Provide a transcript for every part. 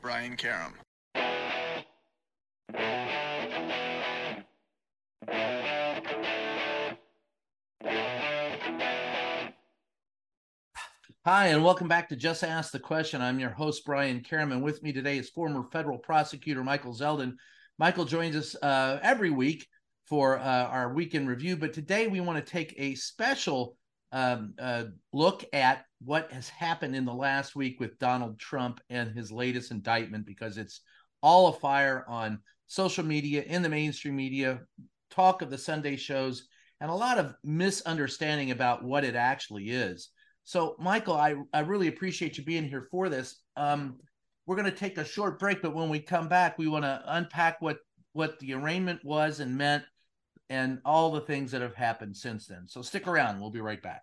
Brian Karem. Hi, and welcome back to Just Ask the Question. I'm your host, Brian Karem, and with me today is former federal prosecutor Michael Zeldin. Michael joins us uh, every week for uh, our weekend review, but today we want to take a special um, uh, look at what has happened in the last week with Donald Trump and his latest indictment because it's all afire on social media, in the mainstream media, talk of the Sunday shows, and a lot of misunderstanding about what it actually is. So, Michael, I, I really appreciate you being here for this. Um, we're going to take a short break, but when we come back, we want to unpack what what the arraignment was and meant, and all the things that have happened since then. So, stick around. We'll be right back.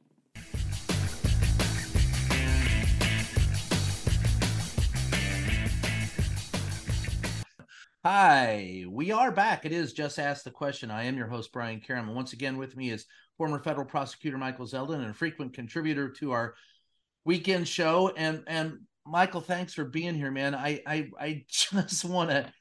Hi, we are back. It is Just Ask the Question. I am your host, Brian Karem. And once again, with me is former federal prosecutor Michael Zeldin and a frequent contributor to our weekend show. And and Michael, thanks for being here, man. I I, I just want to.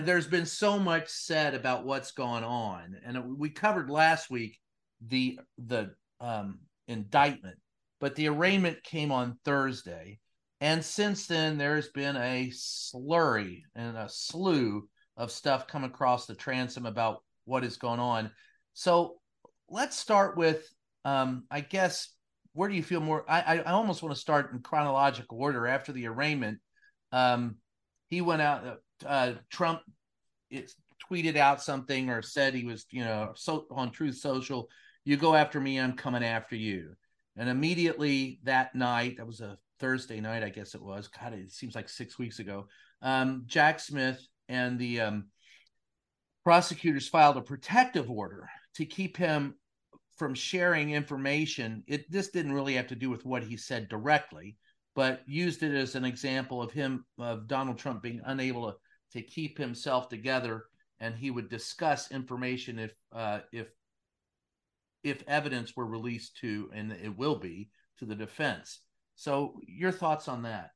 There's been so much said about what's gone on, and we covered last week the the um, indictment, but the arraignment came on Thursday. And since then, there's been a slurry and a slew of stuff come across the transom about what is going on. So let's start with, um, I guess, where do you feel more? I, I almost want to start in chronological order. After the arraignment, um, he went out. Uh, uh Trump it, tweeted out something or said he was, you know, so on Truth Social. You go after me, I'm coming after you. And immediately that night, that was a Thursday night, I guess it was. God, it seems like six weeks ago. Um, Jack Smith and the um, prosecutors filed a protective order to keep him from sharing information. It this didn't really have to do with what he said directly, but used it as an example of him of Donald Trump being unable to to keep himself together, and he would discuss information if uh, if if evidence were released to, and it will be to the defense. So, your thoughts on that?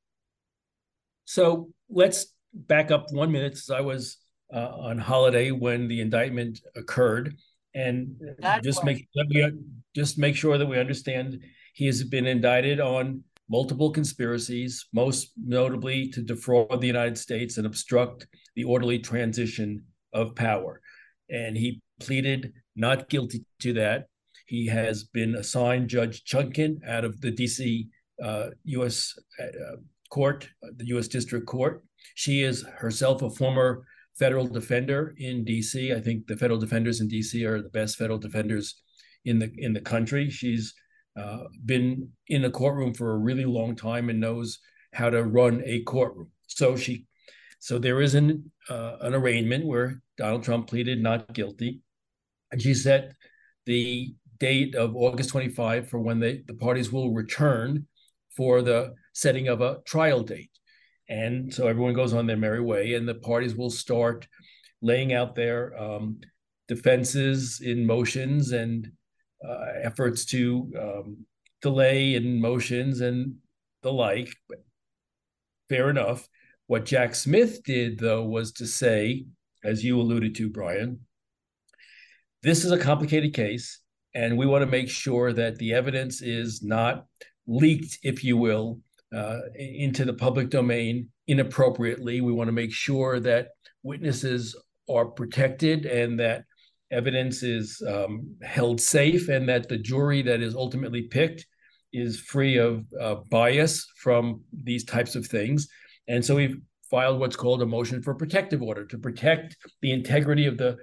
So, let's back up one minute. I was uh, on holiday when the indictment occurred, and just make just make sure that we understand he has been indicted on multiple conspiracies, most notably to defraud the United States and obstruct the orderly transition of power. And he pleaded not guilty to that. He has been assigned Judge Chutkan out of the DC U.S. Uh, court, the U.S. District Court. She is herself a former federal defender in D.C. I think the federal defenders in D.C. are the best federal defenders in the in the country. She's uh, been in the courtroom for a really long time and knows how to run a courtroom. So she, so there is an uh, an arraignment where Donald Trump pleaded not guilty, and she set the date of August 25 for when they, the parties will return for the setting of a trial date. And so everyone goes on their merry way, and the parties will start laying out their um, defenses in motions and uh, efforts to um, delay in motions and the like. Fair enough. What Jack Smith did, though, was to say, as you alluded to, Brian, this is a complicated case, and we want to make sure that the evidence is not leaked, if you will, uh, into the public domain inappropriately. We want to make sure that witnesses are protected and that evidence is um, held safe and that the jury that is ultimately picked is free of uh, bias from these types of things. And so we've filed what's called a motion for protective order to protect the integrity of the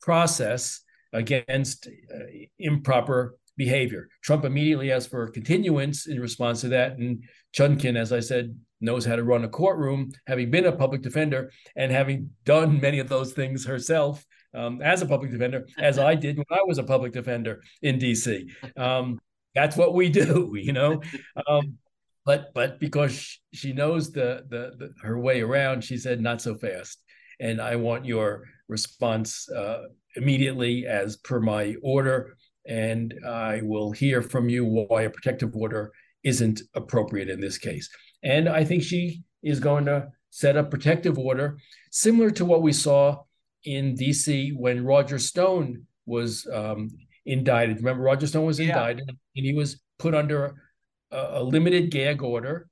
process against uh, improper behavior. Trump immediately asked for a continuance in response to that. And Chutkan, as I said, knows how to run a courtroom, having been a public defender and having done many of those things herself um, as a public defender, as I did when I was a public defender in DC. Um, that's what we do, you know. Um, but but because she knows the, the, the her way around, she said not so fast. And I want your response uh, immediately, as per my order, and I will hear from you why a protective order isn't appropriate in this case. And I think she is going to set a protective order similar to what we saw in DC when Roger Stone was um, indicted. Remember, Roger Stone was indicted yeah. and he was put under a, a, limited gag order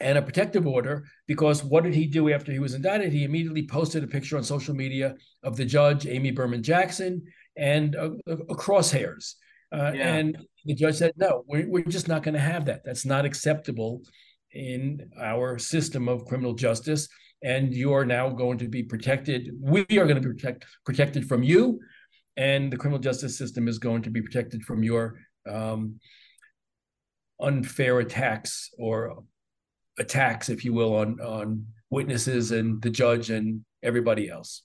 and a protective order because what did he do after he was indicted? He immediately posted a picture on social media of the judge, Amy Berman Jackson, and a, crosshairs. Uh, yeah. And the judge said, no, we're, we're just not going to have that. That's not acceptable in our system of criminal justice and you are now going to be protected. We are going to be protect, protected from you, and the criminal justice system is going to be protected from your um, unfair attacks or attacks, if you will, on on witnesses and the judge and everybody else.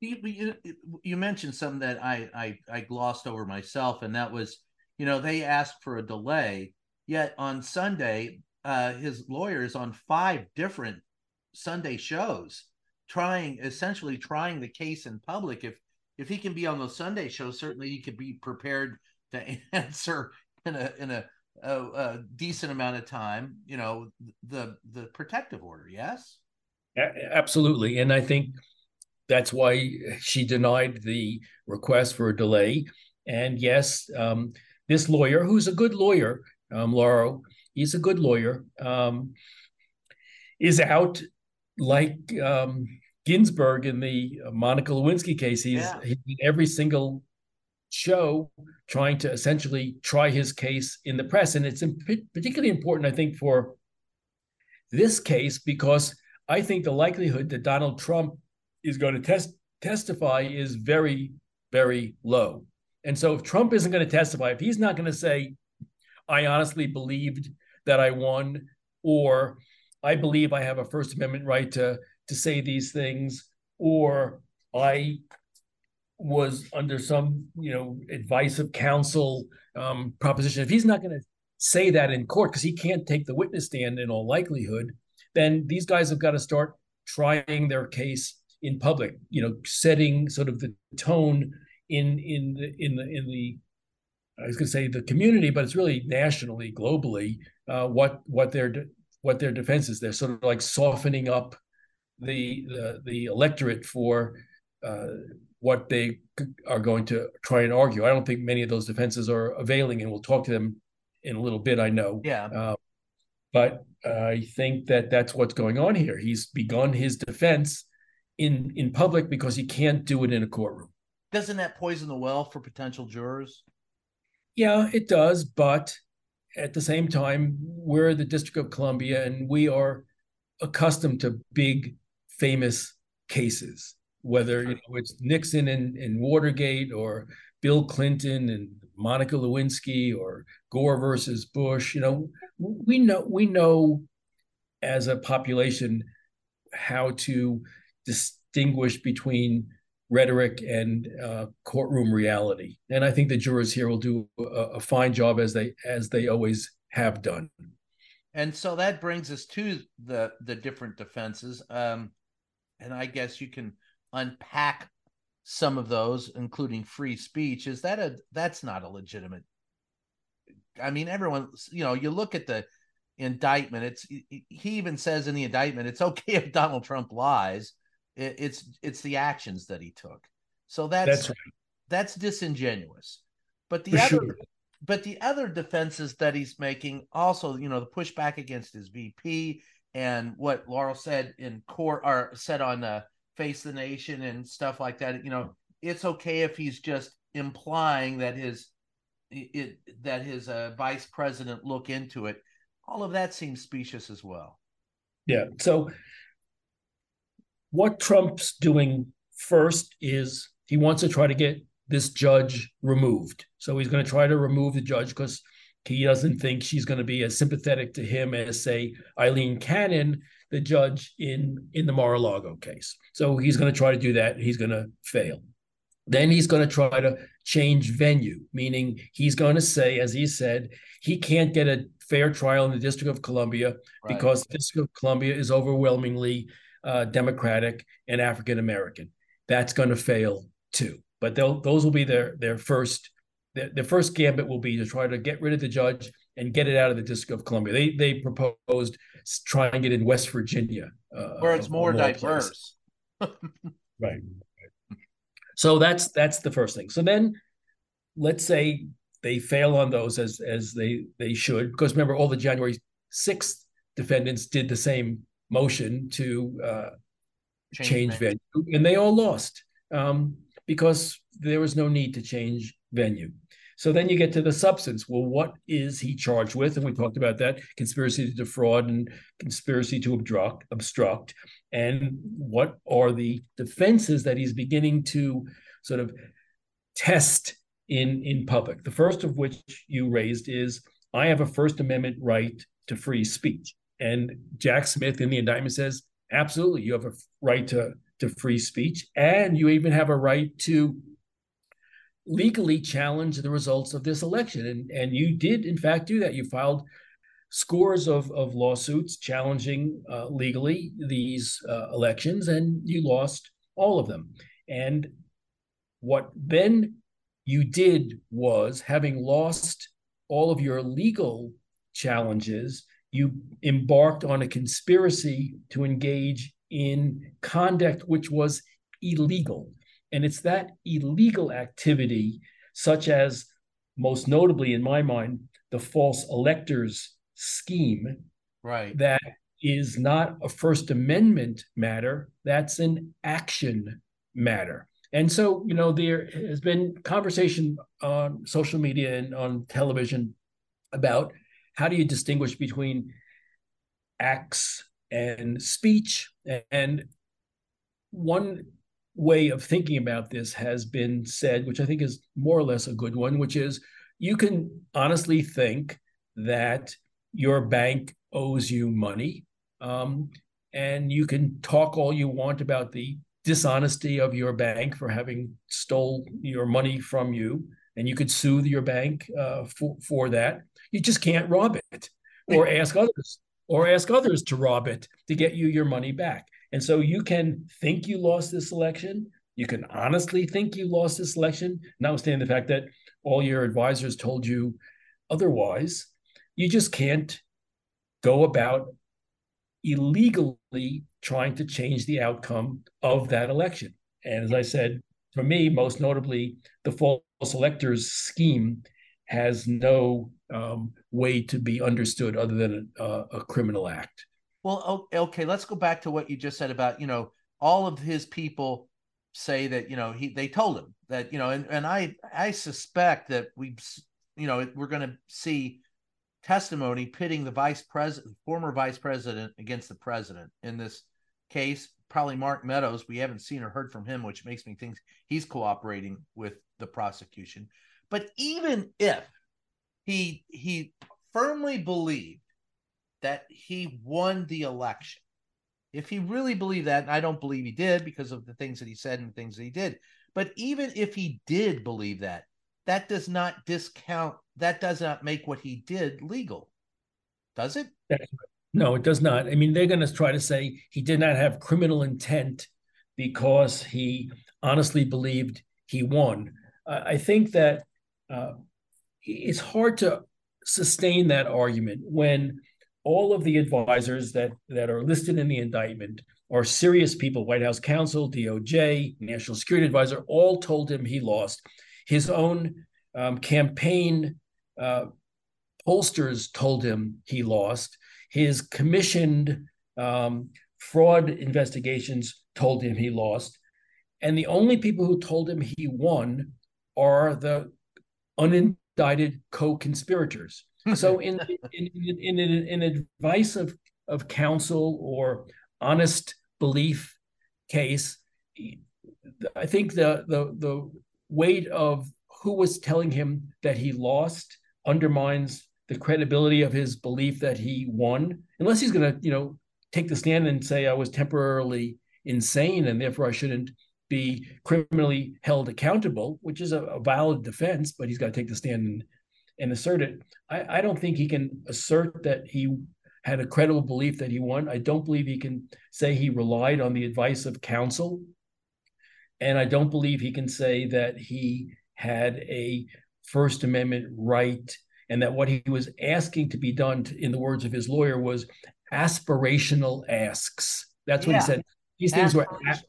You, you, you mentioned something that I, I I glossed over myself, and that was, you know, they asked for a delay. Yet on Sunday, uh, his lawyers on five different Sunday shows, trying essentially trying the case in public. If if he can be on those Sunday shows, certainly he could be prepared to answer in a in a, a, a decent amount of time. You know, the the protective order. Yes, absolutely, and I think that's why she denied the request for a delay. And yes, um, this lawyer, who's a good lawyer, um, Lauro, he's a good lawyer, um, is out like um, Ginsburg in the Monica Lewinsky case, he's, yeah. he's in every single show trying to essentially try his case in the press. And it's particularly important, I think, for this case because I think the likelihood that Donald Trump is going to test, testify is very, very low. And so if Trump isn't going to testify, if he's not going to say, I honestly believed that I won, or I believe I have a First Amendment right to to say these things, or I was under some you know advice of counsel um, proposition. If he's not going to say that in court because he can't take the witness stand in all likelihood, then these guys have got to start trying their case in public. You know, setting sort of the tone in in the in the in the I was going to say the community, but it's really nationally, globally, uh, what what they're what their defense is. They're sort of like softening up the the, the electorate for uh, what they are going to try and argue. I don't think many of those defenses are availing, and we'll talk to them in a little bit. I know. Yeah. Uh, but I think that that's what's going on here. He's begun his defense in in public because he can't do it in a courtroom. Doesn't that poison the well for potential jurors? Yeah, it does, but at the same time, we're the District of Columbia and we are accustomed to big, famous cases, whether you know, it's Nixon and, and Watergate or Bill Clinton and Monica Lewinsky or Gore versus Bush. You know, we know we know as a population how to distinguish between rhetoric and uh, courtroom reality. And I think the jurors here will do a, a, fine job as they as they always have done. And so that brings us to the the different defenses. Um, and I guess you can unpack some of those, including free speech. Is that a that's not a legitimate? I mean, everyone, you know, you look at the indictment. It's he even says in the indictment, it's okay if Donald Trump lies it's it's the actions that he took. So that's that's, right. that's disingenuous. But the For other sure. but the other defenses that he's making also, you know, the pushback against his VP and what Lauro said in court or said on uh, Face the Nation and stuff like that. You know, it's okay if he's just implying that his it that his uh, vice president look into it. All of that seems specious as well. Yeah. So what Trump's doing first is he wants to try to get this judge removed. So he's going to try to remove the judge because he doesn't think she's going to be as sympathetic to him as, say, Aileen Cannon, the judge in in the Mar-a-Lago case. So he's going to try to do that. He's going to fail. Then he's going to try to change venue, meaning he's going to say, as he said, he can't get a fair trial in the District of Columbia right. because the District of Columbia is overwhelmingly uh, Democratic and African American. That's going to fail too. But those will be their their first their, their first gambit will be to try to get rid of the judge and get it out of the District of Columbia. They they proposed trying it in West Virginia, uh, where it's more diverse. right. So that's that's the first thing. So then, let's say they fail on those as as they they should, because remember all the January sixth defendants did the same motion to uh, change, change venue. venue, and they all lost um, because there was no need to change venue. So then you get to the substance. Well, what is he charged with? And we talked about that conspiracy to defraud and conspiracy to obstruct, obstruct. And what are the defenses that he's beginning to sort of test in, in public? The first of which you raised is I have a First Amendment right to free speech. And Jack Smith in the indictment says, absolutely, you have a right to, to free speech, and you even have a right to legally challenge the results of this election. And, and you did, in fact, do that. You filed scores of, of lawsuits challenging uh, legally these uh, elections, and you lost all of them. And what then you did was, having lost all of your legal challenges, you embarked on a conspiracy to engage in conduct which was illegal. And it's that illegal activity, such as most notably in my mind, the false electors scheme, right? That is not a First Amendment matter. That's an action matter. And so, you know, there has been conversation on social media and on television about how do you distinguish between acts and speech. And one way of thinking about this has been said, which I think is more or less a good one, which is you can honestly think that your bank owes you money. Um, and you can talk all you want about the dishonesty of your bank for having stole your money from you, and you could sue your bank uh, for, for that. You just can't rob it or ask others or ask others to rob it to get you your money back. And so you can think you lost this election. You can honestly think you lost this election, notwithstanding the fact that all your advisors told you otherwise. You just can't go about illegally trying to change the outcome of that election. And as I said, for me, most notably, the false electors scheme has no um, way to be understood other than a, a criminal act. Well, okay, let's go back to what you just said about, you know, all of his people say that, you know, he they told him that, you know, and, and I I suspect that we you know, we're going to see testimony pitting the vice president, former vice president against the president in this case. Probably Mark Meadows. We haven't seen or heard from him, which makes me think he's cooperating with the prosecution. But even if he he firmly believed that he won the election. If he really believed that, and I don't believe he did because of the things that he said and the things that he did, but even if he did believe that, that does not discount, that does not make what he did legal. Does it? No, it does not. I mean, they're going to try to say he did not have criminal intent because he honestly believed he won. I think that uh, it's hard to sustain that argument when all of the advisors that that are listed in the indictment are serious people white house counsel doj national security advisor all told him he lost his own um, campaign uh, pollsters told him he lost. His commissioned um, fraud investigations told him he lost. And the only people who told him he won are the unindicted co-conspirators. So in in, in, in, in advice of, of counsel or honest belief case, I think the the the weight of who was telling him that he lost undermines the credibility of his belief that he won, unless he's going to, you know, take the stand and say I was temporarily insane and therefore I shouldn't be criminally held accountable, which is a, a valid defense, but he's got to take the stand and, and assert it. I, I don't think he can assert that he had a credible belief that he won. I don't believe he can say he relied on the advice of counsel. And I don't believe he can say that he had a First Amendment right and that what he was asking to be done, to, in the words of his lawyer, was aspirational asks. That's what yeah. he said. These things were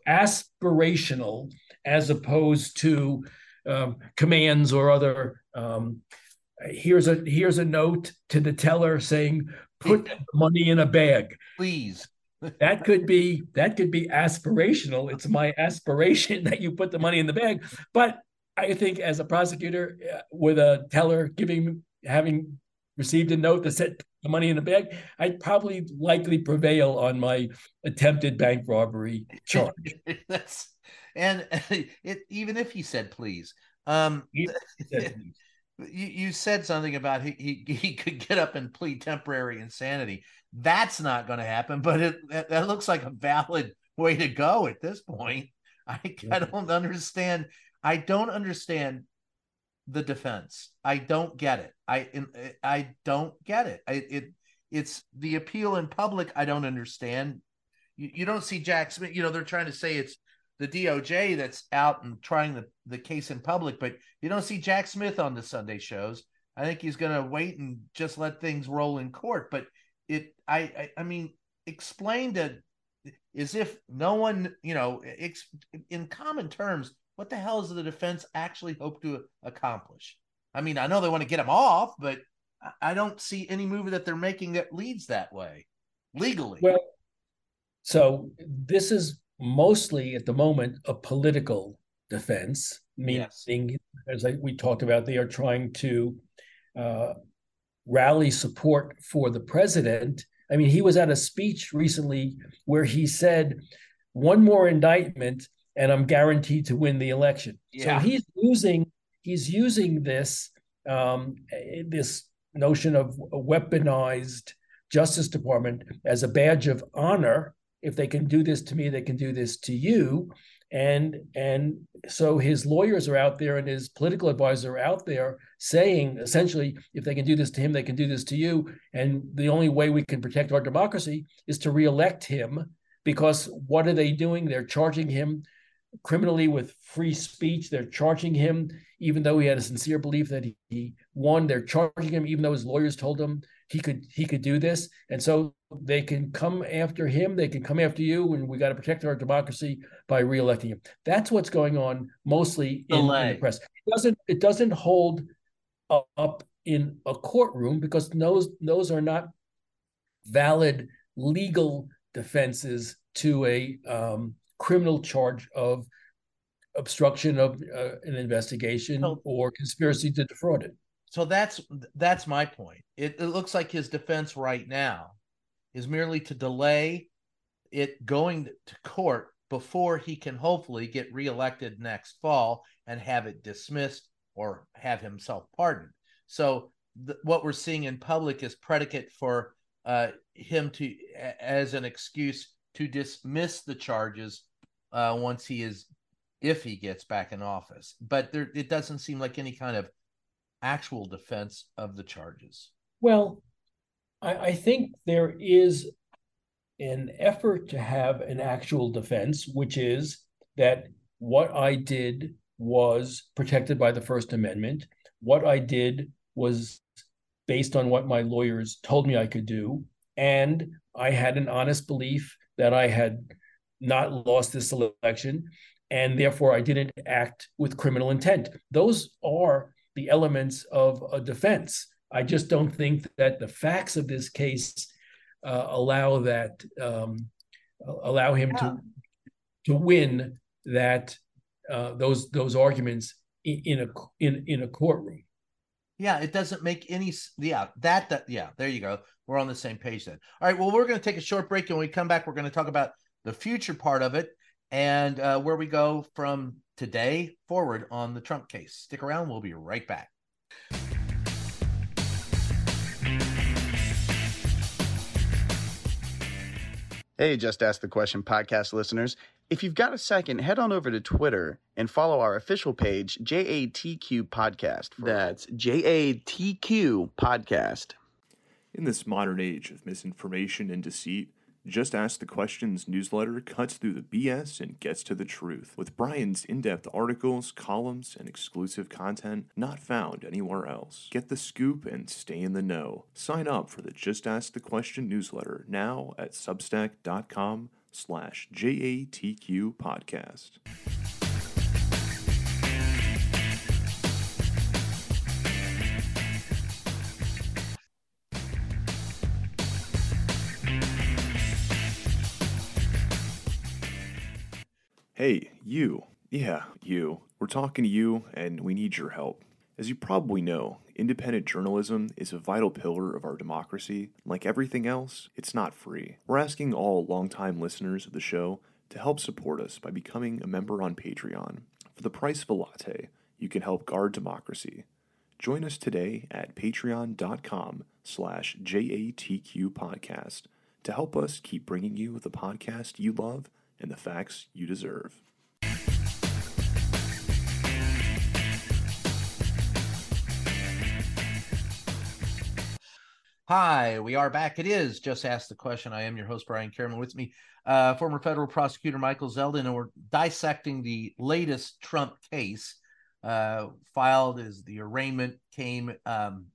aspirational as opposed to um, commands or other. Um, here's a here's a note to the teller saying, "Put money in a bag." Please. that could be that could be aspirational. It's my aspiration that you put the money in the bag. But I think as a prosecutor uh, with a teller giving having received a note that said the money in the bag, I'd probably likely prevail on my attempted bank robbery charge. That's and it, even if he said please, um, said please. You, you said something about he, he he could get up and plead temporary insanity. That's not going to happen, but it that, that, looks like a valid way to go at this point. I, I don't understand. I don't understand the defense. I don't get it. I I don't get it. I, it it's the appeal in public. I don't understand. You, you don't see Jack Smith. You know they're trying to say it's the DOJ that's out and trying the, the case in public, but you don't see Jack Smith on the Sunday shows. I think he's going to wait and just let things roll in court. But it, I, I, I mean, explain to as if no one, you know, ex, in common terms, what the hell does the defense actually hope to accomplish? I mean, I know they want to get him off, but I don't see any move that they're making that leads that way legally. Well, so this is mostly at the moment a political defense, meaning, yes. as I, we talked about, they are trying to uh, rally support for the president. I mean, he was at a speech recently where he said, one more indictment and I'm guaranteed to win the election. Yeah. So he's using he's using this um, this notion of a weaponized Justice Department as a badge of honor. If they can do this to me, they can do this to you. And and so his lawyers are out there and his political advisors are out there saying essentially, if they can do this to him, they can do this to you. And the only way we can protect our democracy is to reelect him because what are they doing? They're charging him criminally with free speech. They're charging him, even though he had a sincere belief that he, he won. They're charging him, even though his lawyers told him he could he could do this. And so they can come after him. They can come after you, and we got to protect our democracy by reelecting him. That's what's going on mostly in, in the press. It doesn't it doesn't hold up in a courtroom because those those are not valid legal defenses to a um, criminal charge of obstruction of uh, an investigation so, or conspiracy to defraud it. So that's that's my point. It, it looks like his defense right now is merely to delay it going to court before he can hopefully get reelected next fall and have it dismissed or have himself pardoned. So th- what we're seeing in public is predicate for uh, him to as an excuse to dismiss the charges uh, once he is, if he gets back in office. But there, it doesn't seem like any kind of actual defense of the charges. Well, I, I think there is an effort to have an actual defense, which is that what I did was protected by the First Amendment. What I did was based on what my lawyers told me I could do. And I had an honest belief that I had not lost this election, and therefore I didn't act with criminal intent. Those are the elements of a defense. I just don't think that the facts of this case uh, allow that um, allow him yeah. to to win that uh, those those arguments in, in a in in a courtroom. Yeah, it doesn't make any. Yeah, that that yeah. There you go. We're on the same page then. All right. Well, we're going to take a short break, and when we come back, we're going to talk about the future part of it and uh, where we go from today forward on the Trump case. Stick around. We'll be right back. Hey, Just Ask the Question podcast listeners. If you've got a second, head on over to Twitter and follow our official page, JATQ Podcast. That's JATQ Podcast. In this modern age of misinformation and deceit, just Ask the Questions newsletter cuts through the BS and gets to the truth with Brian's in depth articles, columns, and exclusive content not found anywhere else. Get the scoop and stay in the know. Sign up for the Just Ask the Question newsletter now at substack.com slash JATQ podcast. Hey, you. Yeah, you. We're talking to you, and we need your help. As you probably know, independent journalism is a vital pillar of our democracy. Like everything else, it's not free. We're asking all longtime listeners of the show to help support us by becoming a member on Patreon. For the price of a latte, you can help guard democracy. Join us today at patreon.com slash JATQ podcast to help us keep bringing you the podcast you love and the facts you deserve. Hi, we are back. It is Just Ask the Question. I am your host, Brian Karem. With me, uh, former federal prosecutor Michael Zeldin, and we're dissecting the latest Trump case uh, filed as the arraignment came um,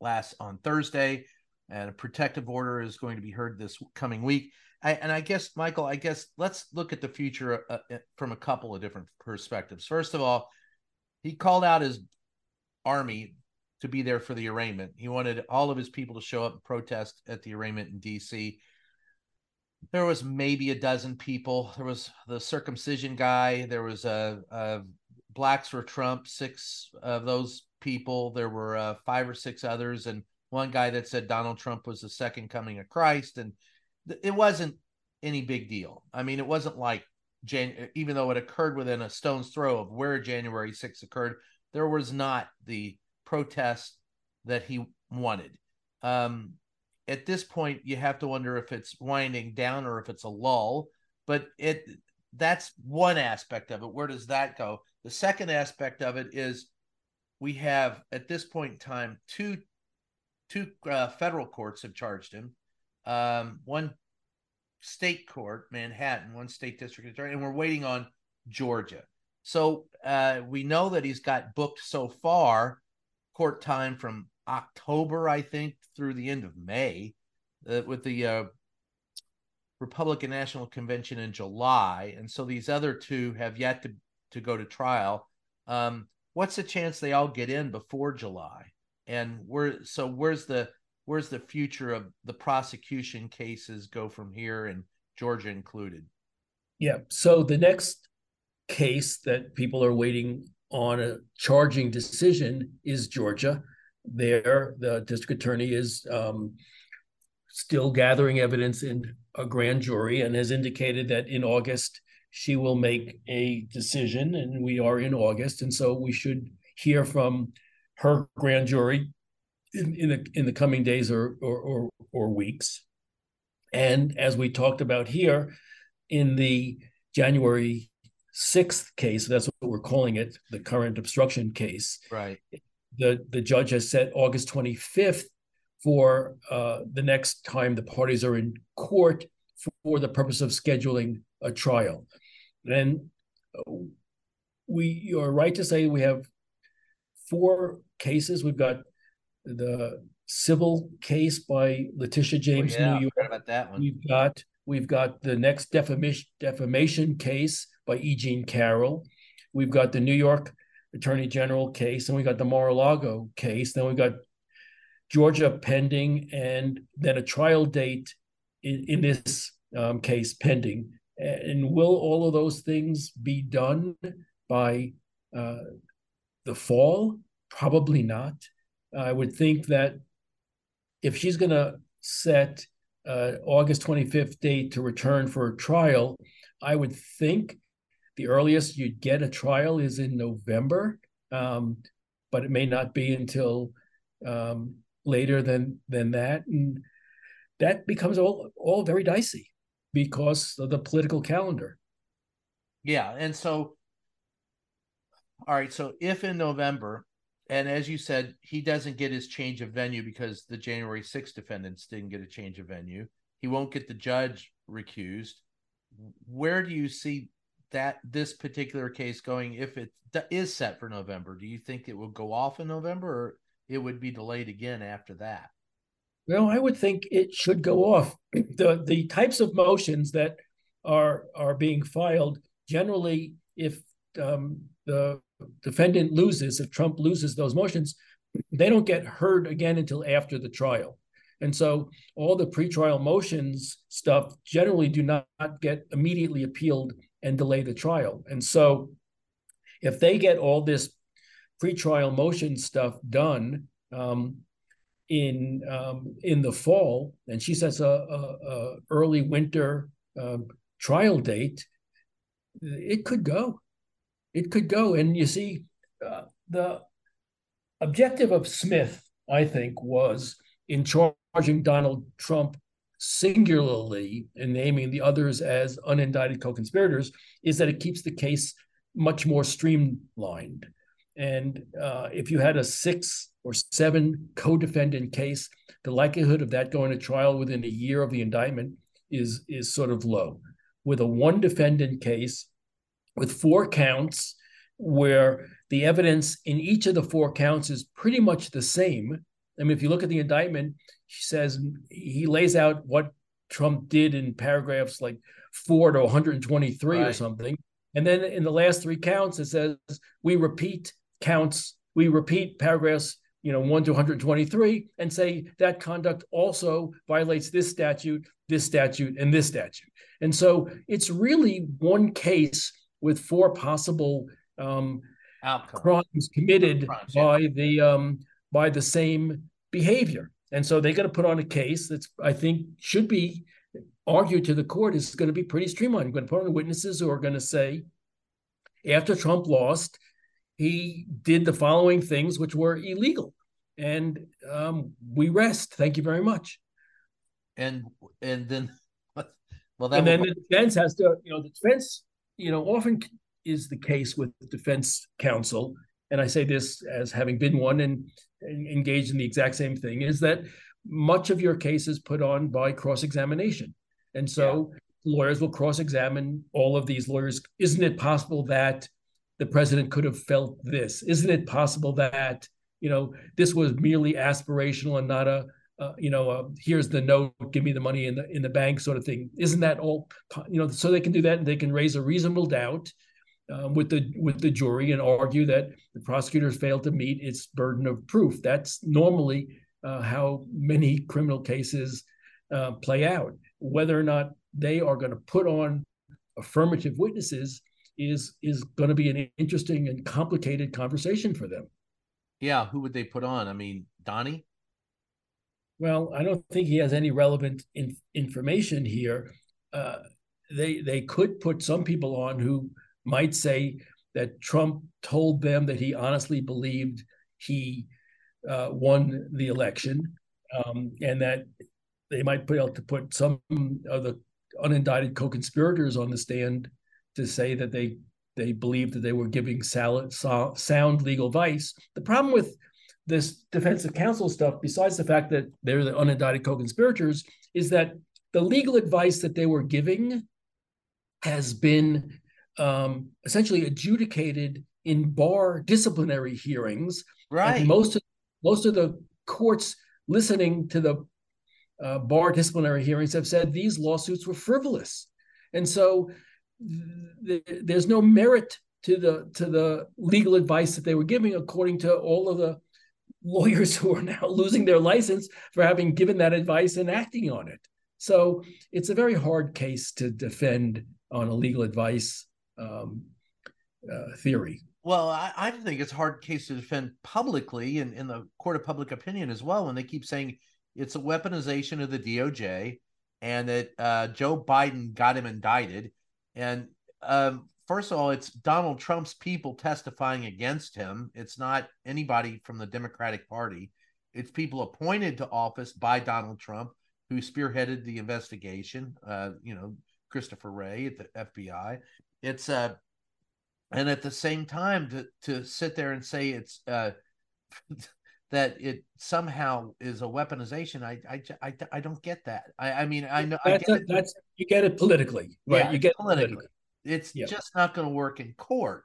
last on Thursday, and a protective order is going to be heard this coming week. I, and I guess, Michael, I guess let's look at the future uh, uh, from a couple of different perspectives. First of all, he called out his army to be there for the arraignment. He wanted all of his people to show up and protest at the arraignment in D.C. There was maybe a dozen people. There was the circumcision guy. There was a, a blacks for Trump. Six of those people. There were uh, five or six others, and one guy that said Donald Trump was the second coming of Christ, and it wasn't any big deal. I mean, it wasn't like Jan- even though it occurred within a stone's throw of where January 6th occurred, there was not the protest that he wanted. Um, at this point, you have to wonder if it's winding down or if it's a lull. But it that's one aspect of it. Where does that go? The second aspect of it is we have at this point in time two two uh, federal courts have charged him um, one state court, Manhattan, one state district attorney, and we're waiting on Georgia. So uh, we know that he's got booked so far court time from October, I think, through the end of May, uh, with the uh, Republican National Convention in July, and so these other two have yet to to go to trial. Um, what's the chance they all get in before July? And where so where's the where's the future of the prosecution cases go from here and Georgia included? Yeah. So the next case that people are waiting on a charging decision is Georgia. There, the district attorney is um, still gathering evidence in a grand jury and has indicated that in August she will make a decision, and we are in August, and so we should hear from her grand jury in, in the in the coming days or, or or or weeks. And as we talked about here, in the January 6th case, that's what we're calling it, the current obstruction case. Right. The the judge has set August 25th for uh, the next time the parties are in court for the purpose of scheduling a trial. And we you're right to say we have four cases. We've got the civil case by Letitia James, oh, yeah, New York. about that one. We've got we've got the next defamation defamation case by E. Jean Carroll. We've got the New York attorney general case, and we got the Mar-a-Lago case, then we got Georgia pending, and then a trial date in, in this um, case pending. And will all of those things be done by uh, the fall? Probably not. I would think that if she's going to set uh, August 25th date to return for a trial, I would think the earliest you'd get a trial is in November, um, but it may not be until um, later than than that, and that becomes all all very dicey because of the political calendar. Yeah, and so all right, so if in November, and as you said, he doesn't get his change of venue because the January 6th defendants didn't get a change of venue. He won't get the judge recused. Where do you see that this particular case going if it is set for November? Do you think it will go off in November or it would be delayed again after that? Well, I would think it should go off. The the types of motions that are are being filed generally, if um, the defendant loses, if Trump loses those motions, they don't get heard again until after the trial. And so all the pretrial motions stuff generally do not, get immediately appealed and delay the trial. And so if they get all this pretrial motion stuff done um, in um, in the fall, and she sets a, a, a early winter um, trial date, it could go it could go. And you see, uh, the objective of Smith, I think, was in charging Donald Trump singularly and naming the others as unindicted co-conspirators, is that it keeps the case much more streamlined. And uh, if you had a six or seven co-defendant case, the likelihood of that going to trial within a year of the indictment is is sort of low. With a one defendant case, with four counts where the evidence in each of the four counts is pretty much the same. I mean, if you look at the indictment, he says he lays out what Trump did in paragraphs like four to 123 right. or something. And then in the last three counts, it says we repeat counts, we repeat paragraphs, you know, one to 123, and say that conduct also violates this statute, this statute, and this statute. And so it's really one case with four possible um, crimes committed crimes, yeah. by the um, by the same behavior. And so they're going to put on a case that's I think should be argued to the court is going to be pretty streamlined. You're going to put on witnesses who are going to say, after Trump lost, he did the following things which were illegal, and um, we rest. Thank you very much. And and then, well, and then the defense has to, you know, the defense you know, often is the case with defense counsel, and I say this as having been one and, and engaged in the exact same thing, is that much of your case is put on by cross examination. And so yeah. lawyers will cross examine all of these lawyers. Isn't it possible that the president could have felt this? Isn't it possible that, you know, this was merely aspirational and not a uh, you know, uh, here's the note, give me the money in the in the bank, sort of thing. Isn't that all? You know, so they can do that, and they can raise a reasonable doubt um, with the with the jury and argue that the prosecutors failed to meet its burden of proof. That's normally uh, how many criminal cases uh, play out. Whether or not they are going to put on affirmative witnesses is is going to be an interesting and complicated conversation for them. Yeah, who would they put on? I mean, Donnie. Well, I don't think he has any relevant in, information here. Uh, they they could put some people on who might say that Trump told them that he honestly believed he uh, won the election, um, and that they might put out to put some of the unindicted co-conspirators on the stand to say that they they believed that they were giving salad, sound legal advice. The problem with this defensive counsel stuff, besides the fact that they're the unindicted co-conspirators, is that the legal advice that they were giving has been um, essentially adjudicated in bar disciplinary hearings. Right. And most of most of the courts listening to the uh, bar disciplinary hearings have said these lawsuits were frivolous, and so th- there's no merit to the to the legal advice that they were giving, according to all of the lawyers who are now losing their license for having given that advice and acting on it. So it's a very hard case to defend on a legal advice um, uh, theory. Well, I, I think it's a hard case to defend publicly and in the court of public opinion as well when they keep saying it's a weaponization of the DOJ and that uh, Joe Biden got him indicted. And um, first of all, it's Donald Trump's people testifying against him. It's not anybody from the Democratic Party. It's people appointed to office by Donald Trump who spearheaded the investigation. Uh, you know, Christopher Wray at the FBI. It's uh, and at the same time to to sit there and say it's uh, that it somehow is a weaponization. I I I, I don't get that. I, I mean I know that's, I a, that's you get it politically, right? Yeah, you get politically. politically. It's yeah. just not going to work in court,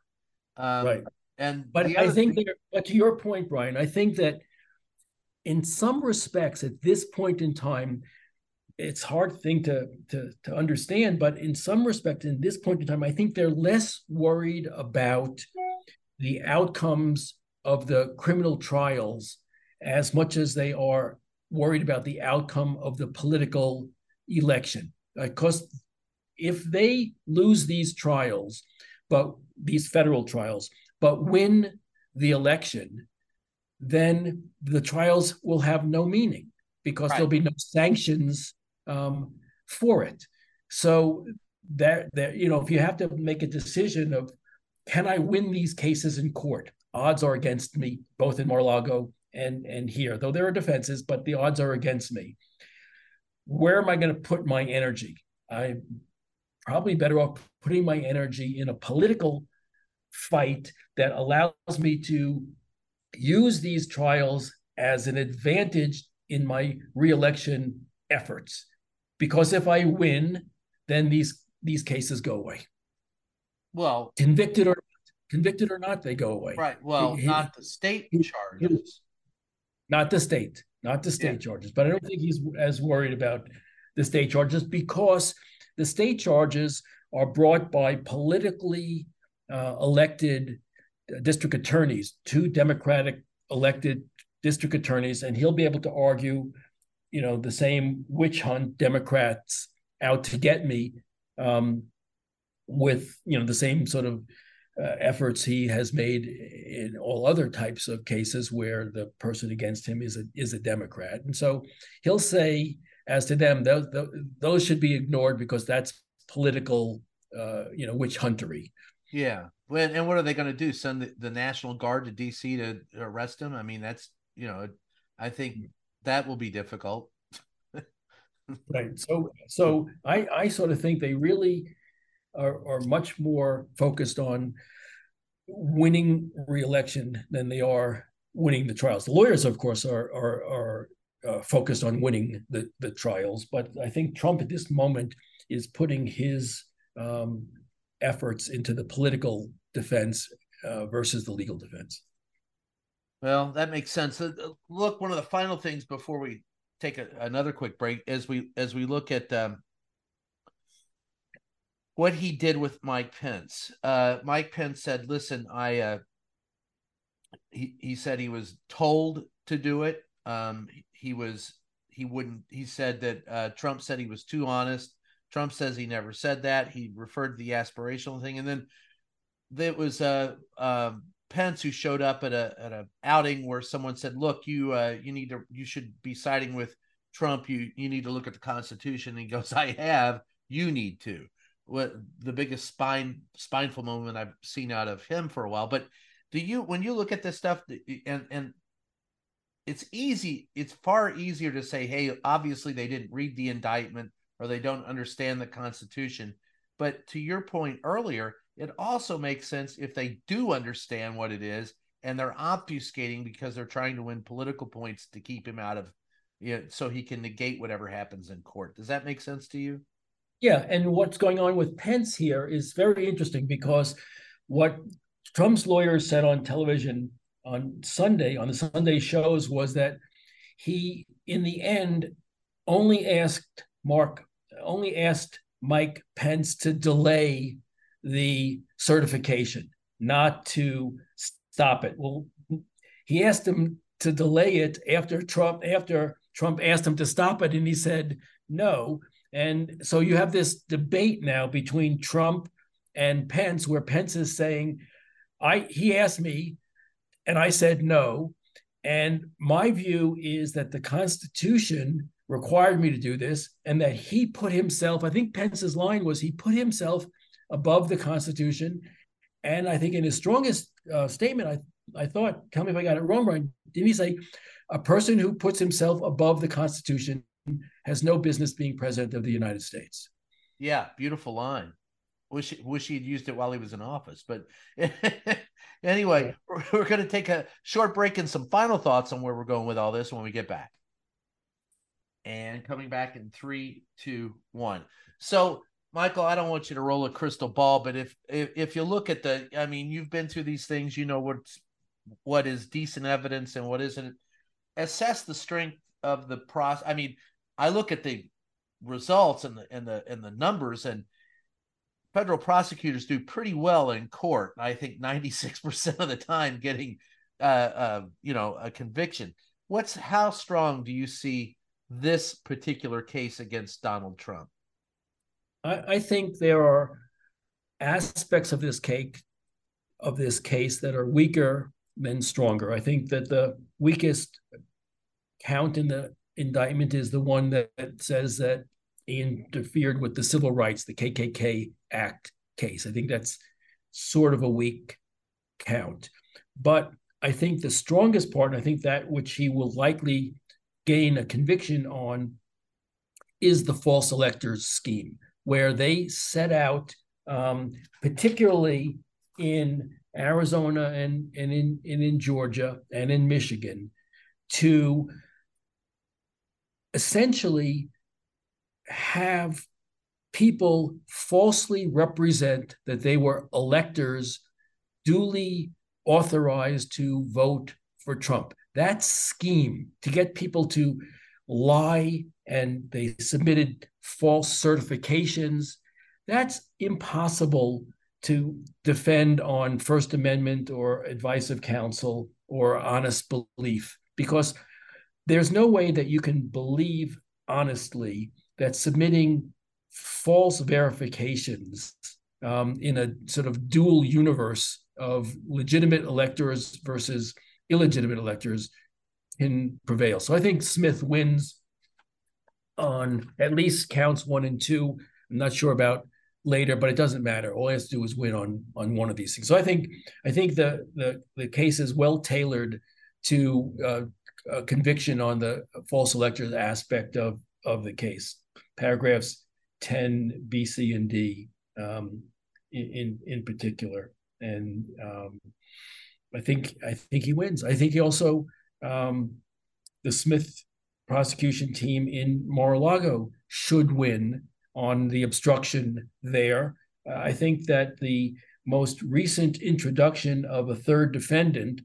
um, right? And but I think, thing... that, but to your point, Brian, I think that in some respects, at this point in time, it's hard thing to, to to understand. But in some respect, in this point in time, I think they're less worried about the outcomes of the criminal trials as much as they are worried about the outcome of the political election. Because if they lose these trials, but these federal trials, but win the election, then the trials will have no meaning because right. there'll be no sanctions um, for it. So that that you know, if you have to make a decision of can I win these cases in court? Odds are against me, both in Mar-Lago and and here. Though there are defenses, but the odds are against me. Where am I going to put my energy? I'm probably better off putting my energy in a political fight that allows me to use these trials as an advantage in my reelection efforts. Because if I win, then these these cases go away. Well, convicted or convicted or not, they go away. Right. Well, he, not the state he, charges. Not the state, not the state yeah. charges. But I don't think he's as worried about the state charges because the state charges are brought by politically uh, elected district attorneys, two Democratic elected district attorneys, and he'll be able to argue, you know, the same witch hunt Democrats out to get me um, with, you know, the same sort of uh, efforts he has made in all other types of cases where the person against him is a is a Democrat, and so he'll say as to them those those should be ignored because that's political, uh, you know, witch huntery. Yeah, and what are they going to do? Send the, the National Guard to D.C. to arrest him? I mean, that's you know, I think that will be difficult. right. So, so I I sort of think they really are, are much more focused on winning reelection than they are winning the trials. The lawyers, of course, are are are uh, focused on winning the the trials, but I think Trump at this moment is putting his um, efforts into the political defense uh, versus the legal defense. Well, that makes sense. Uh, look, one of the final things before we take a, another quick break, as we as we look at um, what he did with Mike Pence. Uh, Mike Pence said, "Listen, I." Uh, he he said he was told to do it. Um, he was he wouldn't. He said that uh, Trump said he was too honest. Trump says he never said that. He referred to the aspirational thing, and then it was uh, uh, Pence who showed up at a at a outing where someone said, "Look, you uh, you need to you should be siding with Trump. You you need to look at the Constitution." And he goes, "I have. You need to." What the biggest spine spineful moment I've seen out of him for a while. But do you when you look at this stuff and and it's easy it's far easier to say hey obviously they didn't read the indictment or they don't understand the constitution. But to your point earlier it also makes sense if they do understand what it is and they're obfuscating because they're trying to win political points to keep him out of you know, so he can negate whatever happens in court. Does that make sense to you? Yeah and what's going on with pence here is very interesting because what trump's lawyers said on television on sunday on the sunday shows was that he in the end only asked mark only asked Mike Pence to delay the certification. not to stop it. Well, he asked him to delay it after Trump after Trump asked him to stop it, and he said no. And so you have this debate now between Trump and Pence, where Pence is saying, "I he asked me, and I said no." And my view is that the Constitution required me to do this, and that he put himself. I think Pence's line was he put himself above the Constitution, and I think in his strongest uh, statement, I I thought, tell me if I got it wrong, Brian. Didn't he say a person who puts himself above the Constitution has no business being president of the United States. Yeah, beautiful line. Wish wish he had used it while he was in office. But anyway, we're, we're going to take a short break and some final thoughts on where we're going with all this when we get back. And coming back in three, two, one. So, Michael, I don't want you to roll a crystal ball, but if if, if you look at the, I mean, you've been through these things, you know what's what is decent evidence and what isn't. Assess the strength of the process. I mean, I look at the results and the and the and the numbers and federal prosecutors do pretty well in court. I think 96% of the time getting uh, uh, you know a conviction. What's how strong do you see this particular case against Donald Trump? I, I think there are aspects of this cake of this case that are weaker than stronger. I think that the weakest count in the indictment is the one that, that says that he interfered with the civil rights, the KKK Act case. I think that's sort of a weak count. But I think the strongest part, and I think that which he will likely gain a conviction on, is the false electors scheme, where they set out, um, particularly in Arizona and, and, in, and in Georgia and in Michigan, to essentially have people falsely represent that they were electors duly authorized to vote for Trump. That scheme to get people to lie and they submitted false certifications, that's impossible to defend on First Amendment or advice of counsel or honest belief because there's no way that you can believe honestly that submitting false verifications um, in a sort of dual universe of legitimate electors versus illegitimate electors can prevail. So I think Smith wins on at least counts one and two. I'm not sure about later, but it doesn't matter. All he has to do is win on on one of these things. So I think I think the the the case is well tailored to uh, a conviction on the false electors aspect of of the case. Paragraphs 10, B, C, and D um, in in particular, and um, I think I think he wins. I think he also um, the Smith prosecution team in Mar-a-Lago should win on the obstruction there. Uh, I think that the most recent introduction of a third defendant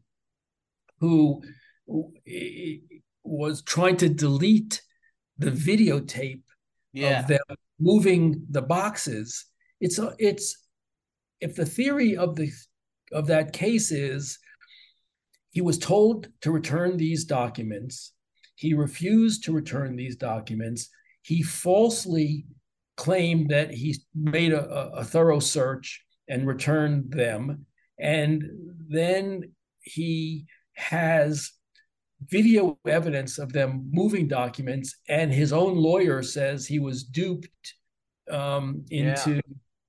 who was trying to delete the videotape yeah. of them moving the boxes. It's a, it's if the theory of the of that case is he was told to return these documents, he refused to return these documents. He falsely claimed that he made a, a thorough search and returned them, and then he has video evidence of them moving documents, and his own lawyer says he was duped um, into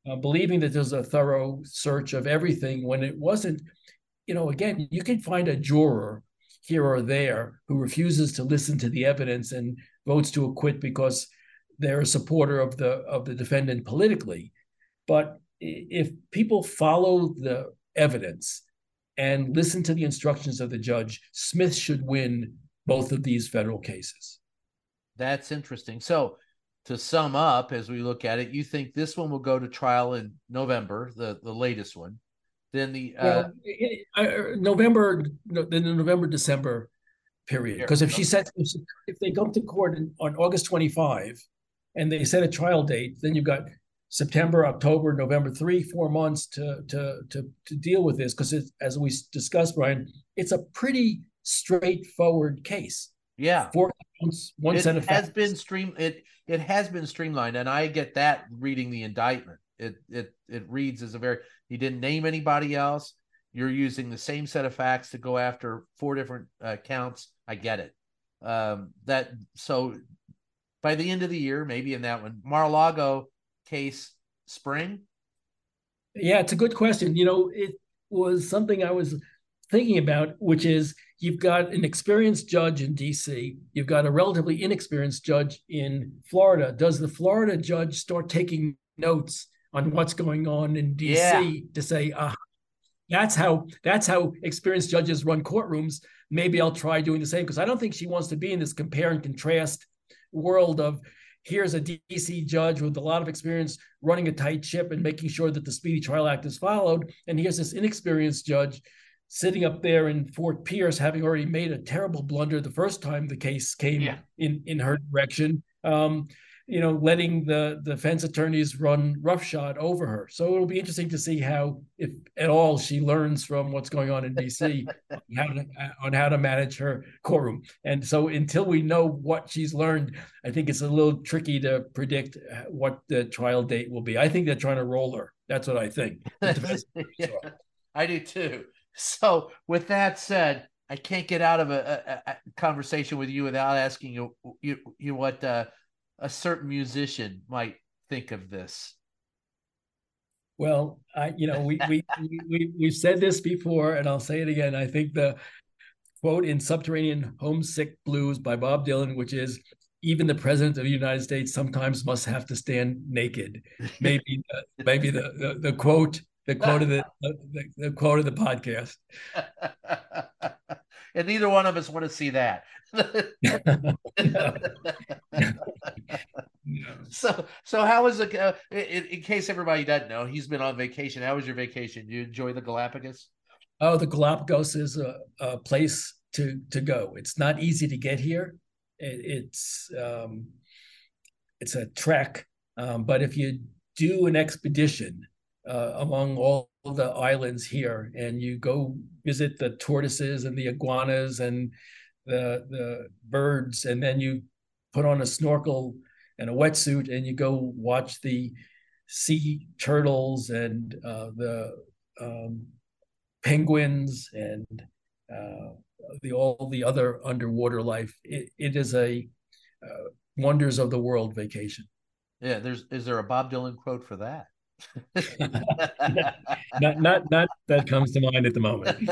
yeah. uh, believing that there's a thorough search of everything when it wasn't. You know, again, you can find a juror here or there who refuses to listen to the evidence and votes to acquit because they're a supporter of the of the defendant politically. But if people follow the evidence and listen to the instructions of the judge, Smith should win both of these federal cases. That's interesting. So, to sum up, as we look at it, you think this one will go to trial in November, the the latest one. Then the uh, well, uh, November, then the November December period. Because if she said if they come to court in, on August twenty five, and they set a trial date, then you've got September, October, November, three, four months to to to, to deal with this because as we discussed, Brian, it's a pretty straightforward case. Yeah, four counts, one it set of has been stream it it has been streamlined, and I get that reading the indictment. It it it reads as a very he didn't name anybody else. You're using the same set of facts to go after four different uh, counts. I get it. Um, that so by the end of the year, maybe in that one, Mar-a-Lago case spring. Yeah, it's a good question. You know, it was something I was thinking about, which is you've got an experienced judge in DC, you've got a relatively inexperienced judge in Florida. Does the Florida judge start taking notes on what's going on in DC yeah. to say, ah, that's how that's how experienced judges run courtrooms. Maybe I'll try doing the same because I don't think she wants to be in this compare and contrast world of here's a DC judge with a lot of experience running a tight ship and making sure that the Speedy Trial Act is followed, and here's this inexperienced judge sitting up there in Fort Pierce, having already made a terrible blunder the first time the case came yeah. in in her direction. Um, you know, letting the, the defense attorneys run roughshod over her. So it'll be interesting to see how, if at all, she learns from what's going on in DC how to, on how to manage her courtroom. And so until we know what she's learned, I think it's a little tricky to predict what the trial date will be. I think they're trying to roll her. That's what I think. yeah, I do too. So with that said, I can't get out of a, a, a conversation with you without asking you you, you what uh, a certain musician might think of this? Well, I, you know, we, we, we, we've said this before, and I'll say it again. I think the quote in Subterranean Homesick Blues by Bob Dylan, which is, even the president of the United States sometimes must have to stand naked. Maybe, maybe the, the, the quote, the quote of the, the, the quote of the podcast. and neither one of us want to see that. So, so how was it? Uh, in, in, case everybody doesn't know, he's been on vacation. How was your vacation? you enjoy the Galapagos? Oh, the Galapagos is a, a place to to go. It's not easy to get here. It, it's um, it's a trek, um, but if you do an expedition uh, among all the islands here, and you go visit the tortoises and the iguanas and the the birds, and then you put on a snorkel and a wetsuit, and you go watch the sea turtles and uh, the um, penguins and uh, the all the other underwater life. It, it is a uh, wonders of the world vacation. Yeah, there's is there a Bob Dylan quote for that? not not not that comes to mind at the moment.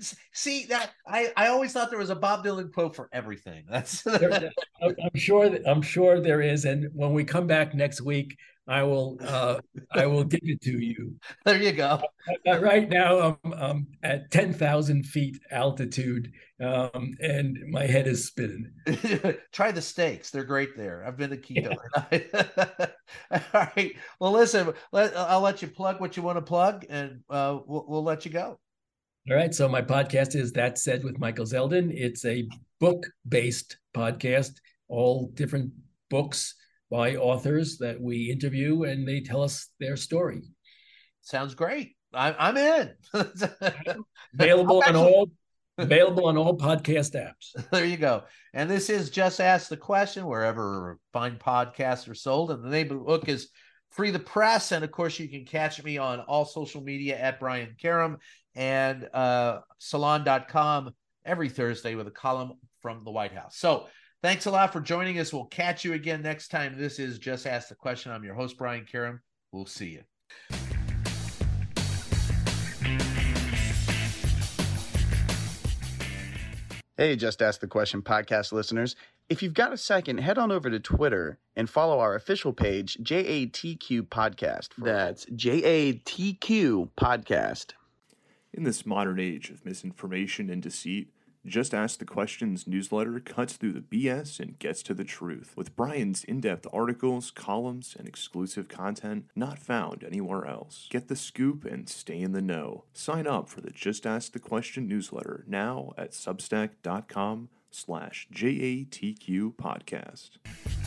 See that I I always thought there was a Bob Dylan quote for everything. That's I'm sure that, I'm sure there is, and when we come back next week, I will uh, I will give it to you. There you go. Uh, right now I'm, I'm at ten thousand feet altitude, um, and my head is spinning. Try the steaks; they're great there. I've been to Quito. All right. Well, listen. Let, I'll let you plug what you want to plug, and uh, we'll, we'll let you go. All right. So my podcast is That Said with Michael Zeldin. It's a book-based podcast, all different books by authors that we interview, and they tell us their story. Sounds great. I, am in. available on all available on all podcast apps. There you go. And this is just ask the question wherever fine podcasts are sold. And the name of the book is Free the Press. And of course, you can catch me on all social media at Brian Karem and uh, salon.com every Thursday with a column from the White House. So thanks a lot for joining us. We'll catch you again next time. This is Just Ask the Question. I'm your host, Brian Karem. We'll see you. Hey, Just Ask the Question podcast listeners. If you've got a second, head on over to Twitter and follow our official page, JATQ Podcast. That's JATQ Podcast. In this modern age of misinformation and deceit, just Ask the Questions newsletter cuts through the BS and gets to the truth with Brian's in depth articles, columns, and exclusive content not found anywhere else. Get the scoop and stay in the know. Sign up for the Just Ask the Question newsletter now at substack.com slash JATQ podcast.